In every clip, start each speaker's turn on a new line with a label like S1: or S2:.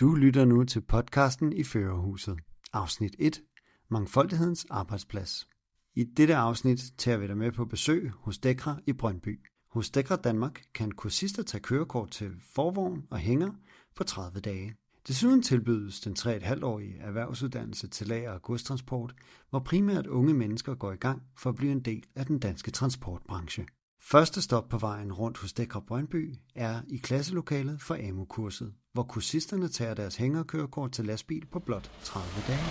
S1: Du lytter nu til podcasten i Førerhuset, afsnit 1, Mangfoldighedens arbejdsplads. I dette afsnit tager vi dig med på besøg hos Dekra i Brøndby. Hos Dekra Danmark kan kursister tage kørekort til forvogn og hænger på 30 dage. Desuden tilbydes den 3,5-årige erhvervsuddannelse til lager- og godstransport, hvor primært unge mennesker går i gang for at blive en del af den danske transportbranche. Første stop på vejen rundt hos Dekra Brøndby er i klasselokalet for AMU-kurset, hvor kursisterne tager deres hængerkørekort til lastbil på blot 30 dage.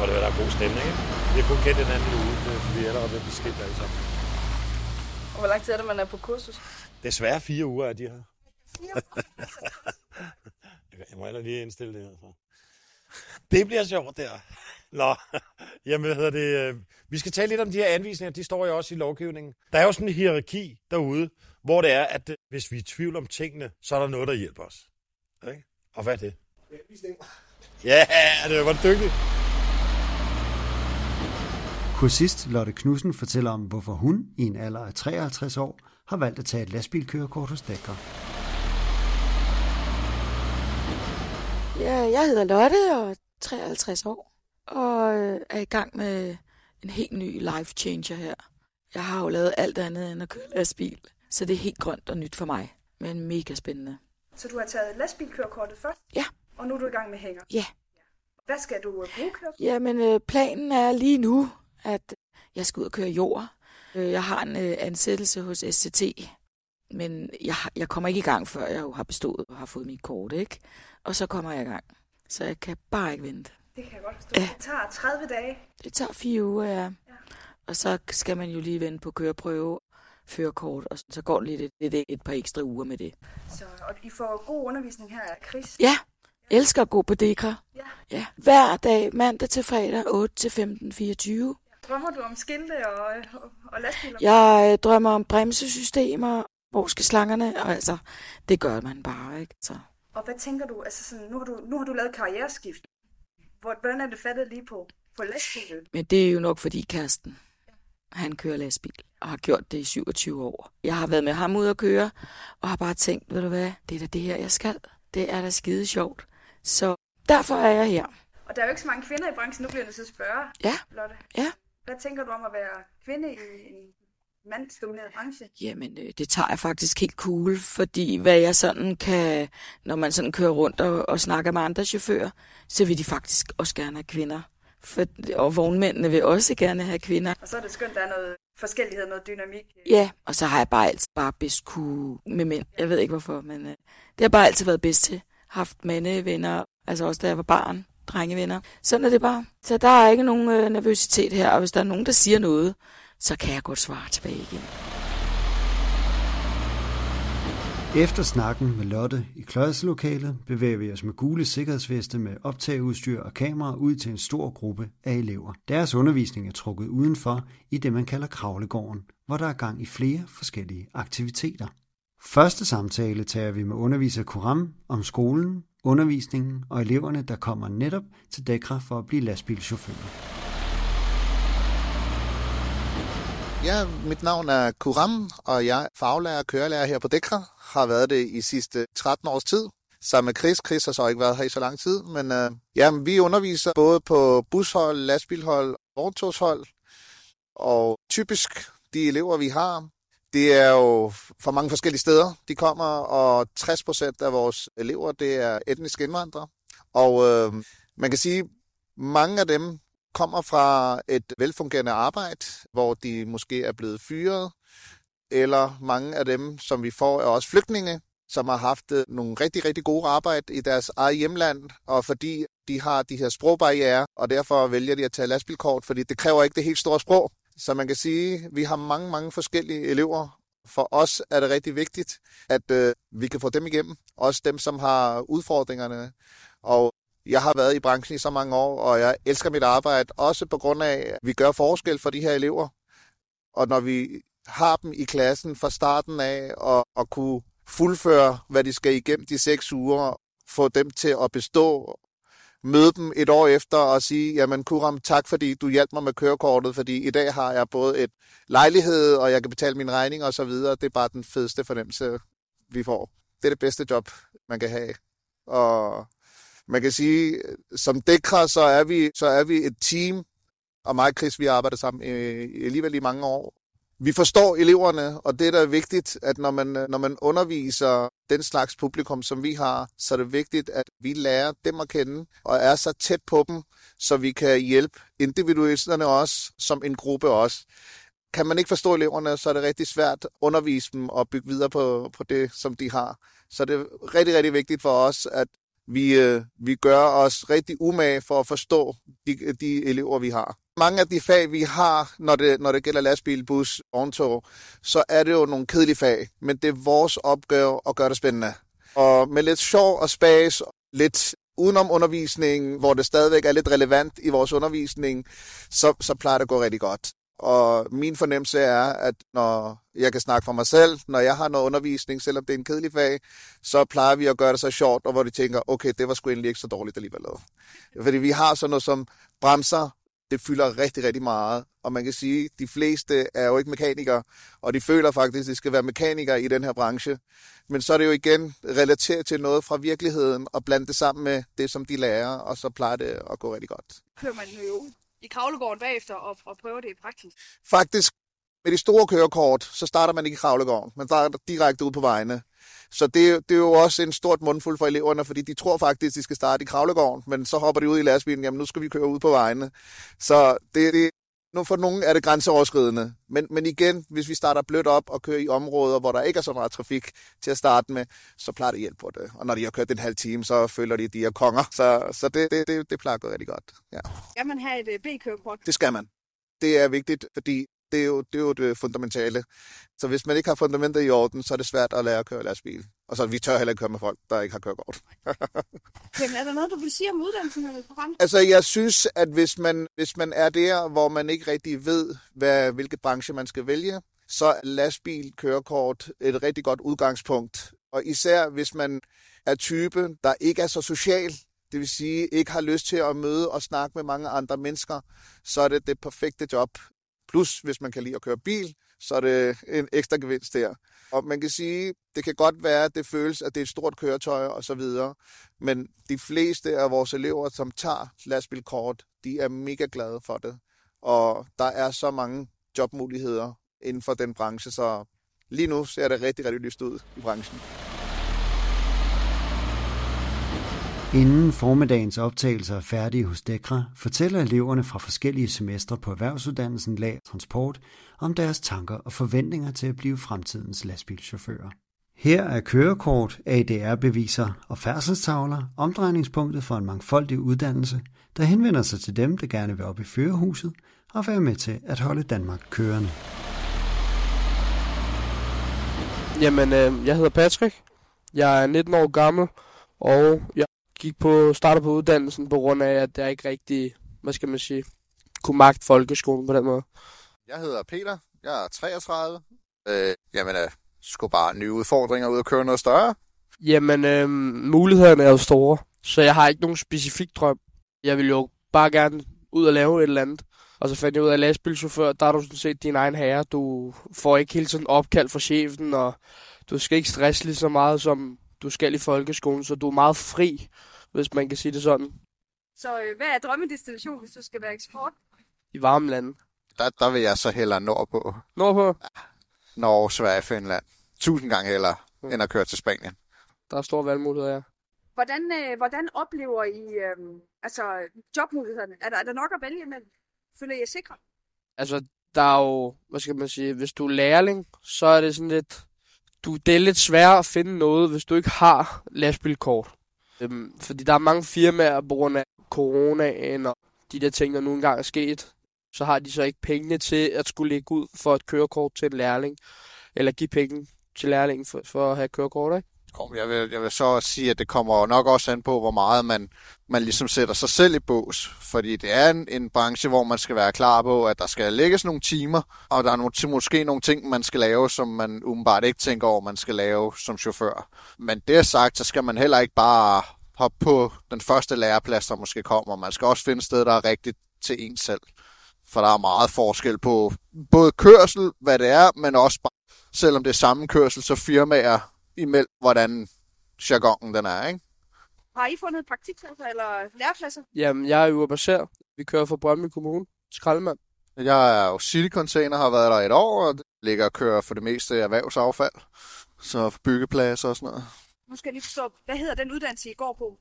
S2: Og det var der er god stemning, ikke? Vi har kun kendt den anden uge, det- vi er allerede blive skilt alle sammen.
S3: Og hvor lang tid er det, man er på kursus?
S2: Desværre fire uger er de her. Jeg må heller lige indstille det her. Så. Det bliver sjovt der. Nå, jamen hvad hedder det? øh, Vi skal tale lidt om de her anvisninger. De står jo også i lovgivningen. Der er jo sådan en hierarki derude, hvor det er, at hvis vi er i tvivl om tingene, så er der noget, der hjælper os. Ikke? Og hvad er det? Ja, det var dygtigt.
S1: Kursist Lotte Knudsen fortæller om, hvorfor hun i en alder af 53 år har valgt at tage et lastbilkørekort hos Dekra.
S4: Ja, jeg hedder Lotte og er 53 år, og øh, er i gang med en helt ny life changer her. Jeg har jo lavet alt andet end at køre lastbil, så det er helt grønt og nyt for mig, men mega spændende.
S3: Så du har taget lastbilkørekortet først?
S4: Ja.
S3: Og nu er du i gang med hænger?
S4: Ja.
S3: Hvad skal du øh, bruge kørekortet?
S4: Jamen, øh, planen er lige nu, at jeg skal ud og køre jord. Øh, Jeg har en ansættelse hos SCT, men jeg, jeg kommer ikke i gang, før jeg jo har bestået og har fået mit kort, ikke? Og så kommer jeg i gang. Så jeg kan bare ikke vente.
S3: Det kan jeg godt forstå.
S4: Ja.
S3: Det tager 30 dage.
S4: Det tager fire uger, ja. Og så skal man jo lige vente på køreprøve, førerkort, og så går det lidt, lidt et par ekstra uger med det.
S3: Så, og I får god undervisning her af Chris.
S4: Ja, elsker at gå på Dekra.
S3: Ja.
S4: Ja, hver dag, mandag til fredag, 8 til 15, 24.
S3: Drømmer du om skilte og, og, og lastbiler?
S4: Jeg øh, drømmer om bremsesystemer, hvor skal slangerne, og altså, det gør man bare, ikke? Så.
S3: Og hvad tænker du? Altså sådan, nu, har du, nu har du lavet karriereskift. Hvor- Hvordan er det fattet lige på, på lastbilen?
S4: Men det er jo nok fordi Karsten, han kører lastbil og har gjort det i 27 år. Jeg har været med ham ud at køre, og har bare tænkt, ved du hvad, det er da det her, jeg skal. Det er da skide sjovt. Så derfor er jeg her.
S3: Og der er jo ikke så mange kvinder i branchen. Nu bliver jeg nødt til at spørge,
S4: Ja,
S3: Lotte.
S4: ja.
S3: Hvad tænker du om at være kvinde i en mandsdomineret branche?
S4: Jamen, øh, det tager jeg faktisk helt cool, fordi hvad jeg sådan kan, når man sådan kører rundt og, og snakker med andre chauffører, så vil de faktisk også gerne have kvinder. For, og vognmændene vil også gerne have kvinder.
S3: Og så er det skønt, der er noget forskellighed, noget dynamik.
S4: Ja, og så har jeg bare altid bare bedst kunne med mænd. Jeg ved ikke hvorfor, men øh, det har bare altid været bedst til. Haft mandevenner, altså også da jeg var barn, drengevenner. Sådan er det bare. Så der er ikke nogen øh, nervøsitet her, og hvis der er nogen, der siger noget, så kan jeg godt svare tilbage igen.
S1: Efter snakken med Lotte i klasselokalet bevæger vi os med gule sikkerhedsveste med optageudstyr og kamera ud til en stor gruppe af elever. Deres undervisning er trukket udenfor i det, man kalder Kravlegården, hvor der er gang i flere forskellige aktiviteter. Første samtale tager vi med underviser Kuram om skolen, undervisningen og eleverne, der kommer netop til Dekra for at blive lastbilchauffører.
S5: Ja, mit navn er Kuram, og jeg er faglærer og kørelærer her på Dekra. Har været det i sidste 13 års tid. Sammen med Chris. Chris har så ikke været her i så lang tid. Men øh, ja, vi underviser både på bushold, lastbilhold og vogntogshold. Og typisk de elever, vi har, det er jo fra mange forskellige steder. De kommer, og 60 procent af vores elever, det er etniske indvandrere. Og øh, man kan sige, mange af dem kommer fra et velfungerende arbejde, hvor de måske er blevet fyret, eller mange af dem, som vi får, er også flygtninge, som har haft øh, nogle rigtig, rigtig gode arbejde i deres eget hjemland, og fordi de har de her sprogbarriere, og derfor vælger de at tage lastbilkort, fordi det kræver ikke det helt store sprog. Så man kan sige, at vi har mange, mange forskellige elever. For os er det rigtig vigtigt, at øh, vi kan få dem igennem. Også dem, som har udfordringerne. Og jeg har været i branchen i så mange år, og jeg elsker mit arbejde, også på grund af, at vi gør forskel for de her elever. Og når vi har dem i klassen fra starten af, og, og kunne fuldføre, hvad de skal igennem de seks uger, få dem til at bestå, møde dem et år efter og sige, jamen Kuram, tak fordi du hjalp mig med kørekortet, fordi i dag har jeg både et lejlighed, og jeg kan betale mine regninger og så videre. Det er bare den fedeste fornemmelse, vi får. det er det bedste job, man kan have. Og man kan sige, som dækre, så er vi, så er vi et team, og mig og Chris, vi har arbejdet sammen i, alligevel i mange år. Vi forstår eleverne, og det der er vigtigt, at når man, når man underviser den slags publikum, som vi har, så er det vigtigt, at vi lærer dem at kende, og er så tæt på dem, så vi kan hjælpe individualisterne også, som en gruppe også. Kan man ikke forstå eleverne, så er det rigtig svært at undervise dem og bygge videre på, på det, som de har. Så det er rigtig, rigtig vigtigt for os, at vi, øh, vi gør os rigtig umage for at forstå de, de elever, vi har. Mange af de fag, vi har, når det, når det gælder lastbil, bus, vogntog, så er det jo nogle kedelige fag, men det er vores opgave at gøre det spændende. Og med lidt sjov og spas, lidt udenom undervisning, hvor det stadigvæk er lidt relevant i vores undervisning, så, så plejer det at gå rigtig godt. Og min fornemmelse er, at når jeg kan snakke for mig selv, når jeg har noget undervisning, selvom det er en kedelig fag, så plejer vi at gøre det så sjovt, og hvor de tænker, okay, det var sgu egentlig ikke så dårligt alligevel. Fordi vi har sådan noget som bremser, det fylder rigtig, rigtig meget. Og man kan sige, at de fleste er jo ikke mekanikere, og de føler faktisk, at de skal være mekanikere i den her branche. Men så er det jo igen relateret til noget fra virkeligheden, og blande det sammen med det, som de lærer, og så plejer det at gå rigtig godt.
S3: Kører man jo i kravlegården bagefter og, og prøver det i praksis?
S5: Faktisk, med de store kørekort, så starter man ikke i kravlegården. Man starter direkte ud på vejene. Så det, det er jo også en stort mundfuld for eleverne, fordi de tror faktisk, de skal starte i kravlegården, men så hopper de ud i lastbilen, jamen nu skal vi køre ud på vejene. Så det, det, nu for nogle er det grænseoverskridende. Men, men igen, hvis vi starter blødt op og kører i områder, hvor der ikke er så meget trafik til at starte med, så plejer det hjælp på det. Og når de har kørt en halv time, så føler de, at de er konger. Så, så det, det, det, det plejer at gå rigtig godt. Ja.
S3: Skal man have et øh, B-kørekort?
S5: Det skal man. Det er vigtigt, fordi det er, jo, det er jo det fundamentale. Så hvis man ikke har fundamentet i orden, så er det svært at lære at køre lastbil. Og så vi tør heller ikke køre med folk, der ikke har kørekort.
S3: Jamen, er der noget, du vil sige om uddannelsen?
S5: Altså, jeg synes, at hvis man, hvis man er der, hvor man ikke rigtig ved, hvad, hvilke branche man skal vælge, så er lastbil, kørekort et rigtig godt udgangspunkt. Og især hvis man er type, der ikke er så social, det vil sige ikke har lyst til at møde og snakke med mange andre mennesker, så er det det perfekte job. Plus, hvis man kan lide at køre bil, så er det en ekstra gevinst der. Og man kan sige, det kan godt være, at det føles, at det er et stort køretøj og så videre, men de fleste af vores elever, som tager lastbilkort, de er mega glade for det. Og der er så mange jobmuligheder inden for den branche, så lige nu ser det rigtig, rigtig lyst ud i branchen.
S1: Inden formiddagens optagelser er færdige hos Dekra, fortæller eleverne fra forskellige semestre på erhvervsuddannelsen Lag Transport om deres tanker og forventninger til at blive fremtidens lastbilchauffører. Her er kørekort, ADR-beviser og færdselstavler omdrejningspunktet for en mangfoldig uddannelse, der henvender sig til dem, der gerne vil op i førerhuset og være med til at holde Danmark kørende.
S6: Jamen, øh, jeg hedder Patrick. Jeg er 19 år gammel, og jeg gik på, starter på uddannelsen på grund af, at jeg ikke rigtig, hvad skal man sige, kunne magte folkeskolen på den måde.
S5: Jeg hedder Peter, jeg er 33. Øh, jamen, øh, skulle bare nye udfordringer ud og køre noget større.
S6: Jamen, øh, mulighederne er jo store, så jeg har ikke nogen specifik drøm. Jeg vil jo bare gerne ud og lave et eller andet. Og så fandt jeg ud af lastbilchauffør, der er du sådan set din egen herre. Du får ikke hele tiden opkald fra chefen, og du skal ikke stresse lige så meget, som du skal i folkeskolen, så du er meget fri, hvis man kan sige det sådan.
S3: Så øh, hvad er drømmedestination, hvis du skal være eksport?
S6: I varme lande.
S5: Der, der vil jeg så hellere nordpå.
S6: Nordpå,
S5: Norge, Sverige, Finland. Tusind gange hellere, end at køre til Spanien.
S6: der er store valgmuligheder, ja.
S3: Hvordan, øh, hvordan oplever I øh, altså, jobmulighederne? Er der, er der nok at vælge imellem? Føler I jer sikre?
S6: Altså, der er jo, hvad skal man sige, hvis du er lærling, så er det sådan lidt, du, det er lidt sværere at finde noget, hvis du ikke har lastbilkort. Øhm, fordi der er mange firmaer på grund af coronaen og de der ting, der nu engang er sket, så har de så ikke pengene til at skulle lægge ud for et kørekort til en lærling, eller give penge til lærlingen for, for at have kørekort, ikke?
S5: Kom, jeg vil, jeg vil så sige, at det kommer nok også an på, hvor meget man, man ligesom sætter sig selv i bås. Fordi det er en, en branche, hvor man skal være klar på, at der skal lægges nogle timer, og der er nogle, måske nogle ting, man skal lave, som man umiddelbart ikke tænker over, man skal lave som chauffør. Men det sagt, så skal man heller ikke bare hoppe på den første læreplads, der måske kommer. Man skal også finde et sted, der er rigtigt til en selv. For der er meget forskel på både kørsel, hvad det er, men også bare, selvom det er samme kørsel, så firmaer
S7: imellem, hvordan jargonen den er, ikke?
S8: Har I fundet praktikpladser eller lærepladser?
S6: Jamen, jeg er jo baseret. Vi kører fra Brøndby Kommune. Skraldemand.
S7: Jeg er jo City-container, har været der et år, og ligger og kører for det meste erhvervsaffald. Så byggepladser og sådan noget.
S8: Nu skal jeg lige forstå, hvad hedder den uddannelse, I går på?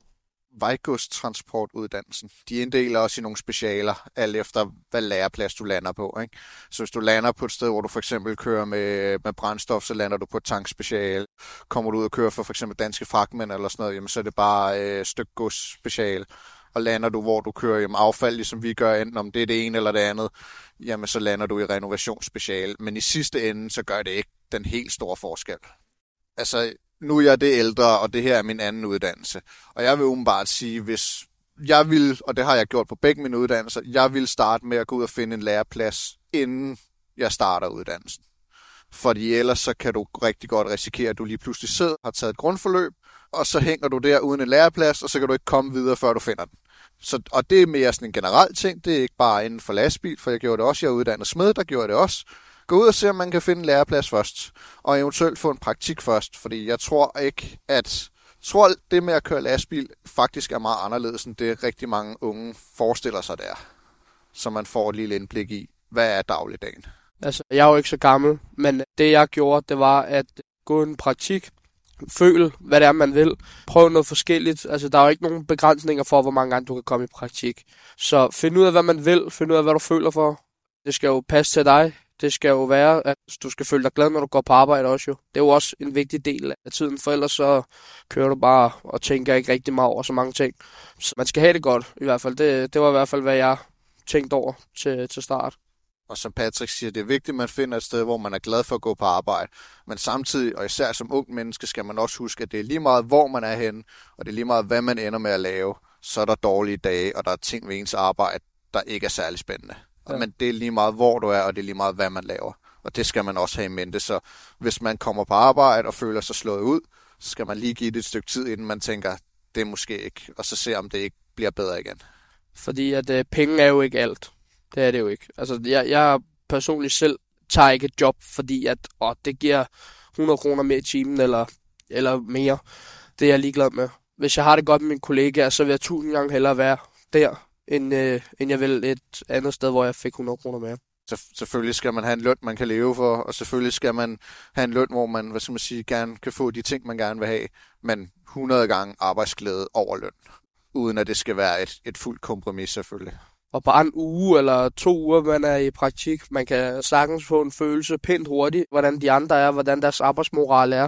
S7: Vejgodstransportuddannelsen. De inddeler også i nogle specialer, alt efter hvad læreplads du lander på. Ikke? Så hvis du lander på et sted, hvor du for eksempel kører med, med brændstof, så lander du på et tankspecial. Kommer du ud og kører for for eksempel danske fragtmænd eller sådan noget, jamen, så er det bare øh, stykke gods special. Og lander du, hvor du kører jamen, affald, ligesom vi gør, enten om det er det ene eller det andet, jamen så lander du i renovationsspecial. Men i sidste ende, så gør det ikke den helt store forskel. Altså, nu er jeg det ældre, og det her er min anden uddannelse. Og jeg vil umiddelbart sige, hvis jeg vil, og det har jeg gjort på begge mine uddannelser, jeg vil starte med at gå ud og finde en læreplads, inden jeg starter uddannelsen. Fordi ellers så kan du rigtig godt risikere, at du lige pludselig sidder og har taget et grundforløb, og så hænger du der uden en læreplads, og så kan du ikke komme videre, før du finder den. Så, og det er mere sådan en generel ting, det er ikke bare inden for lastbil, for jeg gjorde det også, jeg er uddannet smed, der gjorde jeg det også. Gå ud og se, om man kan finde en læreplads først, og eventuelt få en praktik først, fordi jeg tror ikke, at tror, det med at køre lastbil faktisk er meget anderledes, end det rigtig mange unge forestiller sig der. Så man får et lille indblik i, hvad er dagligdagen.
S6: Altså, jeg er jo ikke så gammel, men det jeg gjorde, det var at gå en praktik, føl, hvad det er, man vil. Prøv noget forskelligt. Altså, der er jo ikke nogen begrænsninger for, hvor mange gange du kan komme i praktik. Så find ud af, hvad man vil. Find ud af, hvad du føler for. Det skal jo passe til dig. Det skal jo være, at du skal føle dig glad, når du går på arbejde også jo. Det er jo også en vigtig del af tiden, for ellers så kører du bare og tænker ikke rigtig meget over så mange ting. Så man skal have det godt, i hvert fald. Det, det var i hvert fald, hvad jeg tænkte over til, til start.
S7: Og som Patrick siger, det er vigtigt, at man finder et sted, hvor man er glad for at gå på arbejde. Men samtidig, og især som ung menneske, skal man også huske, at det er lige meget, hvor man er henne, og det er lige meget, hvad man ender med at lave. Så er der dårlige dage, og der er ting ved ens arbejde, der ikke er særlig spændende. Ja. Men det er lige meget, hvor du er, og det er lige meget, hvad man laver. Og det skal man også have i mente. Så hvis man kommer på arbejde og føler sig slået ud, så skal man lige give det et stykke tid, inden man tænker, det er måske ikke, og så se, om det ikke bliver bedre igen.
S6: Fordi at øh, penge er jo ikke alt. Det er det jo ikke. Altså, jeg, jeg personligt selv tager ikke et job, fordi at åh, det giver 100 kroner mere i timen, eller, eller mere. Det er jeg ligeglad med. Hvis jeg har det godt med mine kollegaer, så vil jeg tusind gange hellere være der, end, øh, end jeg vil et andet sted, hvor jeg fik 100 kroner mere.
S7: Så selvfølgelig skal man have en løn, man kan leve for, og selvfølgelig skal man have en løn, hvor man, hvad skal man sige, gerne kan få de ting, man gerne vil have, men 100 gange arbejdsglæde over løn, uden at det skal være et, et fuldt kompromis selvfølgelig.
S6: Og bare en uge eller to uger, man er i praktik, man kan sagtens få en følelse pænt hurtigt, hvordan de andre er, hvordan deres arbejdsmoral er,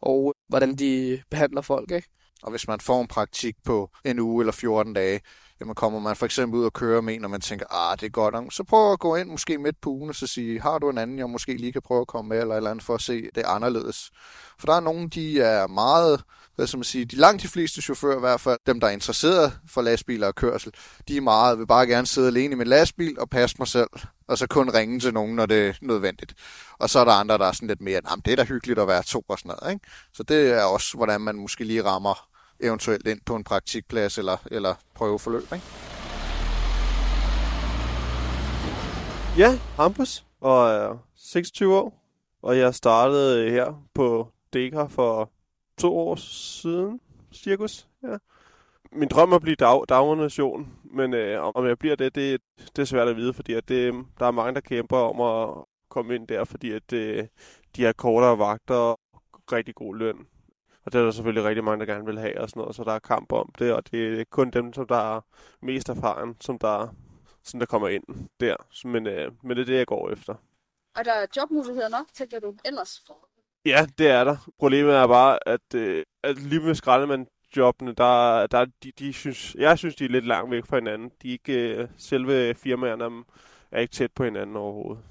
S6: og hvordan de behandler folk, ikke?
S7: Og hvis man får en praktik på en uge eller 14 dage, jamen kommer man for eksempel ud og kører med en, og man tænker, ah, det er godt, så prøv at gå ind måske midt på ugen og så sige, har du en anden, jeg måske lige kan prøve at komme med, eller et eller andet for at se det anderledes. For der er nogen, de er meget, hvad skal man sige, de langt de fleste chauffører i hvert fald, dem der er interesseret for lastbiler og kørsel, de er meget, vil bare gerne sidde alene i min lastbil og passe mig selv, og så kun ringe til nogen, når det er nødvendigt. Og så er der andre, der er sådan lidt mere, jamen det er da hyggeligt at være to og sådan noget, ikke? Så det er også, hvordan man måske lige rammer eventuelt ind på en praktikplads eller, eller prøveforløb. Ikke?
S9: Ja, Hampus, og øh, er 26 år, og jeg startede øh, her på Dekra for to år siden, cirkus. Ja. Min drøm er at blive dag, dagnation, men øh, om jeg bliver det, det, det er svært at vide, fordi at det, der er mange, der kæmper om at komme ind der, fordi at øh, de har kortere vagter og rigtig god løn. Og det er der selvfølgelig rigtig mange, der gerne vil have og sådan noget, så der er kamp om det, og det er kun dem, som der er mest erfaren, som der, som der kommer ind der. Men, øh, men det er det, jeg går efter.
S8: Er der jobmuligheder nok, tænker du, ellers?
S9: Ja, det er der. Problemet er bare, at, øh, at lige med skraldemand jobbene, der, der de, de synes, jeg synes, de er lidt langt væk fra hinanden. De er ikke, øh, selve firmaerne er ikke tæt på hinanden overhovedet.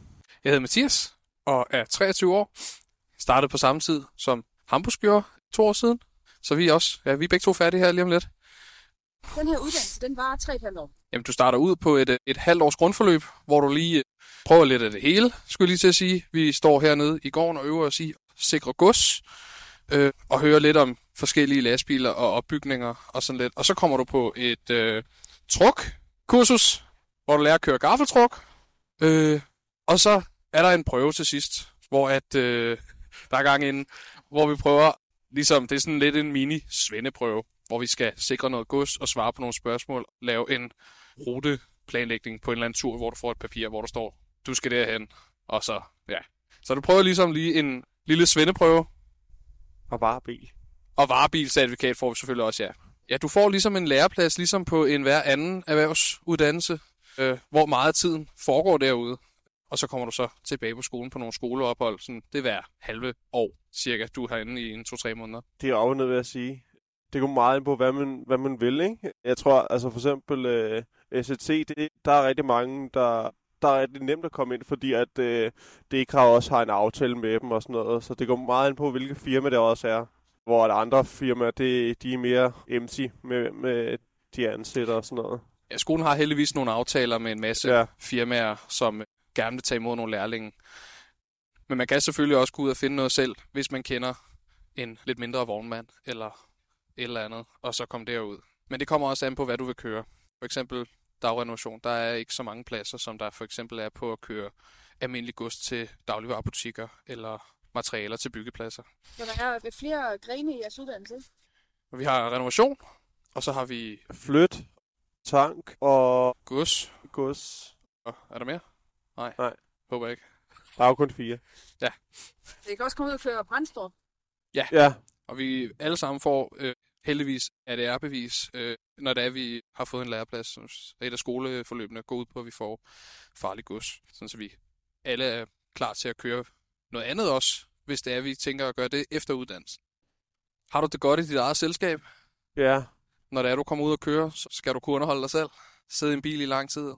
S10: Jeg hedder Mathias og er 23 år. Startede på samme tid som Hampus gjorde to år siden. Så vi er også, ja, vi er begge to færdige her lige om lidt.
S8: Den her uddannelse, den var 3,5 år.
S10: Jamen, du starter ud på et, et halvt års grundforløb, hvor du lige øh, prøver lidt af det hele, skulle jeg lige til at sige. Vi står hernede i gården og øver os i sikre gods, øh, og hører lidt om forskellige lastbiler og opbygninger og sådan lidt. Og så kommer du på et øh, truk-kursus, hvor du lærer at køre gaffeltruk. Øh, og så er der en prøve til sidst, hvor at, øh, der er gang inden, hvor vi prøver, ligesom, det er sådan lidt en mini-svendeprøve, hvor vi skal sikre noget gods og svare på nogle spørgsmål, lave en ruteplanlægning på en eller anden tur, hvor du får et papir, hvor der står, du skal derhen, og så, ja. Så du prøver ligesom lige en lille svendeprøve,
S9: Og bare bil.
S10: og varebilcertifikat får vi selvfølgelig også, ja. Ja, du får ligesom en læreplads, ligesom på en hver anden erhvervsuddannelse, øh, hvor meget af tiden foregår derude. Og så kommer du så tilbage på skolen på nogle skoleophold. Sådan, det er hver halve år cirka, du er herinde i en to-tre måneder.
S9: Det er ned ved at sige. Det går meget ind på, hvad man, hvad man vil, ikke? Jeg tror, altså for eksempel øh, SEC, det, der er rigtig mange, der, der er rigtig nemt at komme ind, fordi at øh, det ikke har også har en aftale med dem og sådan noget. Så det går meget ind på, hvilke firma det også er. Hvor at andre firmaer, det, de er mere empty med, med de ansatte og sådan noget.
S10: Ja, skolen har heldigvis nogle aftaler med en masse
S9: Ja.
S10: firmaer, som gerne vil tage imod nogle lærlinge. Men man kan selvfølgelig også gå ud og finde noget selv, hvis man kender en lidt mindre vognmand eller et eller andet, og så komme derud. Men det kommer også an på, hvad du vil køre. For eksempel dagrenovation, der er ikke så mange pladser, som der for eksempel er på at køre almindelig gods til dagligvarerbutikker eller materialer til byggepladser.
S8: Så der er flere grene i jeres uddannelse.
S10: Vi har renovation, og så har vi
S9: Flyt, tank og
S10: gods.
S9: gods.
S10: Og er der mere? Nej.
S9: Nej.
S10: Håber ikke.
S9: Der er jo kun fire.
S8: Det kan også komme ud og køre brændstof.
S9: Ja,
S10: Og vi alle sammen får øh, heldigvis ADR-bevis, øh, når det er, vi har fået en læreplads. Så Et af skoleforløbene går ud på, at vi får farlig gods, sådan så vi alle er klar til at køre noget andet også, hvis det er, vi tænker at gøre det efter uddannelsen. Har du det godt i dit eget selskab?
S9: ja.
S10: Når det er, du kommer ud og kører, så skal du kunne underholde dig selv. Sidde i en bil i lang tid.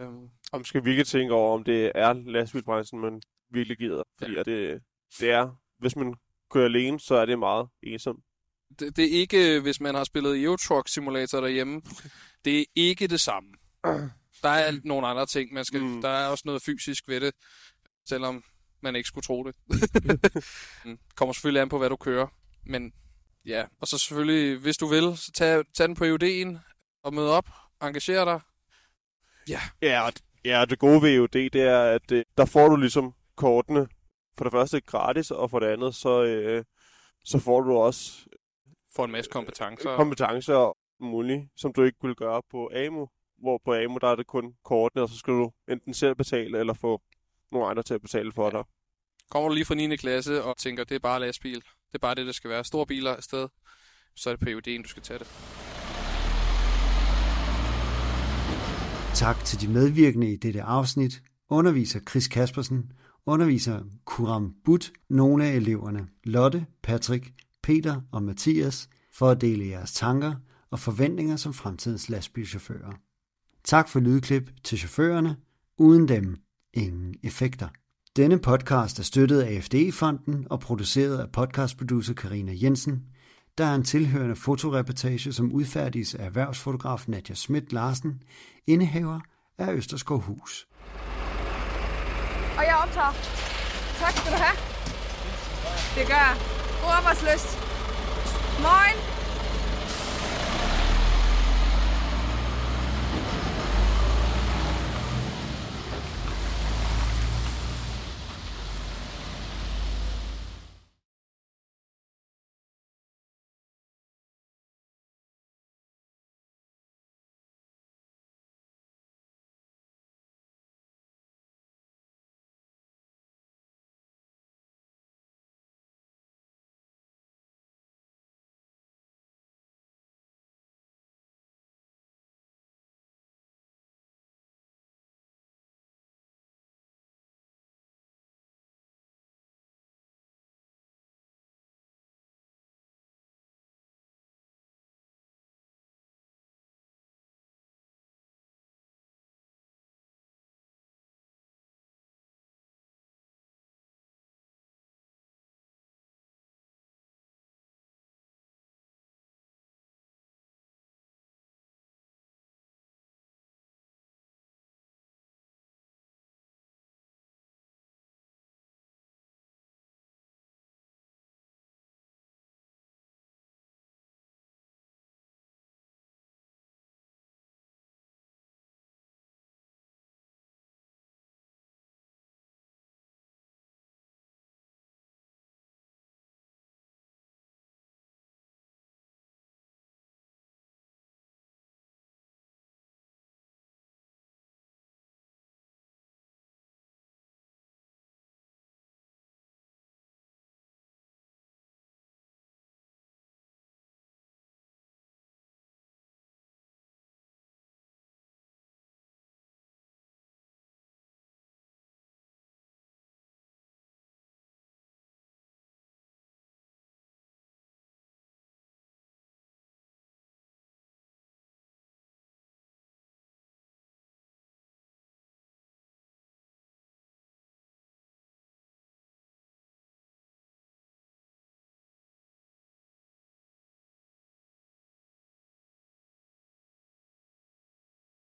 S10: Øhm,
S9: Om skal virkelig tænke over, om det er lastbilbranchen, man virkelig gider. Fordi ja. det, det er, hvis man kører alene, så er det meget ensomt.
S10: det, det er ikke, hvis man har spillet Euro Truck Simulator derhjemme, det er ikke det samme. Der er nogle andre ting, man skal, Mm. der er også noget fysisk ved det, selvom man ikke skulle tro det. Mm. Kommer selvfølgelig an på, hvad du kører, men ja, og så selvfølgelig, hvis du vil, så tag, tag den på EUD'en og mød op, engager dig.
S9: Ja, og, ja, og det gode ved EUD, det er, at øh, der får du ligesom kortene for det første gratis, og for det andet, så, øh, så får du også
S10: Får en masse kompetencer.
S9: kompetencer og muligt, som du ikke vil gøre på AMU. Hvor på AMU, der er det kun kortene, og så skal du enten selv betale, eller få nogle andre til at betale for dig.
S10: Kommer du lige fra 9. klasse og tænker, det er bare lastbil, det er bare det, der skal være. Store biler afsted, så er det på EUD'en, du skal tage det.
S1: Tak til de medvirkende i dette afsnit. Underviser Chris Kaspersen, underviser Kuram But, nogle af eleverne, Lotte, Patrick, Peter og Mathias, for at dele jeres tanker og forventninger som fremtidens lastbilchauffører. Tak for lydklip til chaufførerne. Uden dem, ingen effekter. Denne podcast er støttet af FDE-fonden og produceret af podcastproducer Karina Jensen. Der er en tilhørende fotoreportage, som udfærdiges af erhvervsfotograf Nadja Schmidt Larsen, indehaver af Østerskov Hus.
S3: Og jeg optager. Tak skal du have. Det gør jeg. God arbejdsløst. Moin.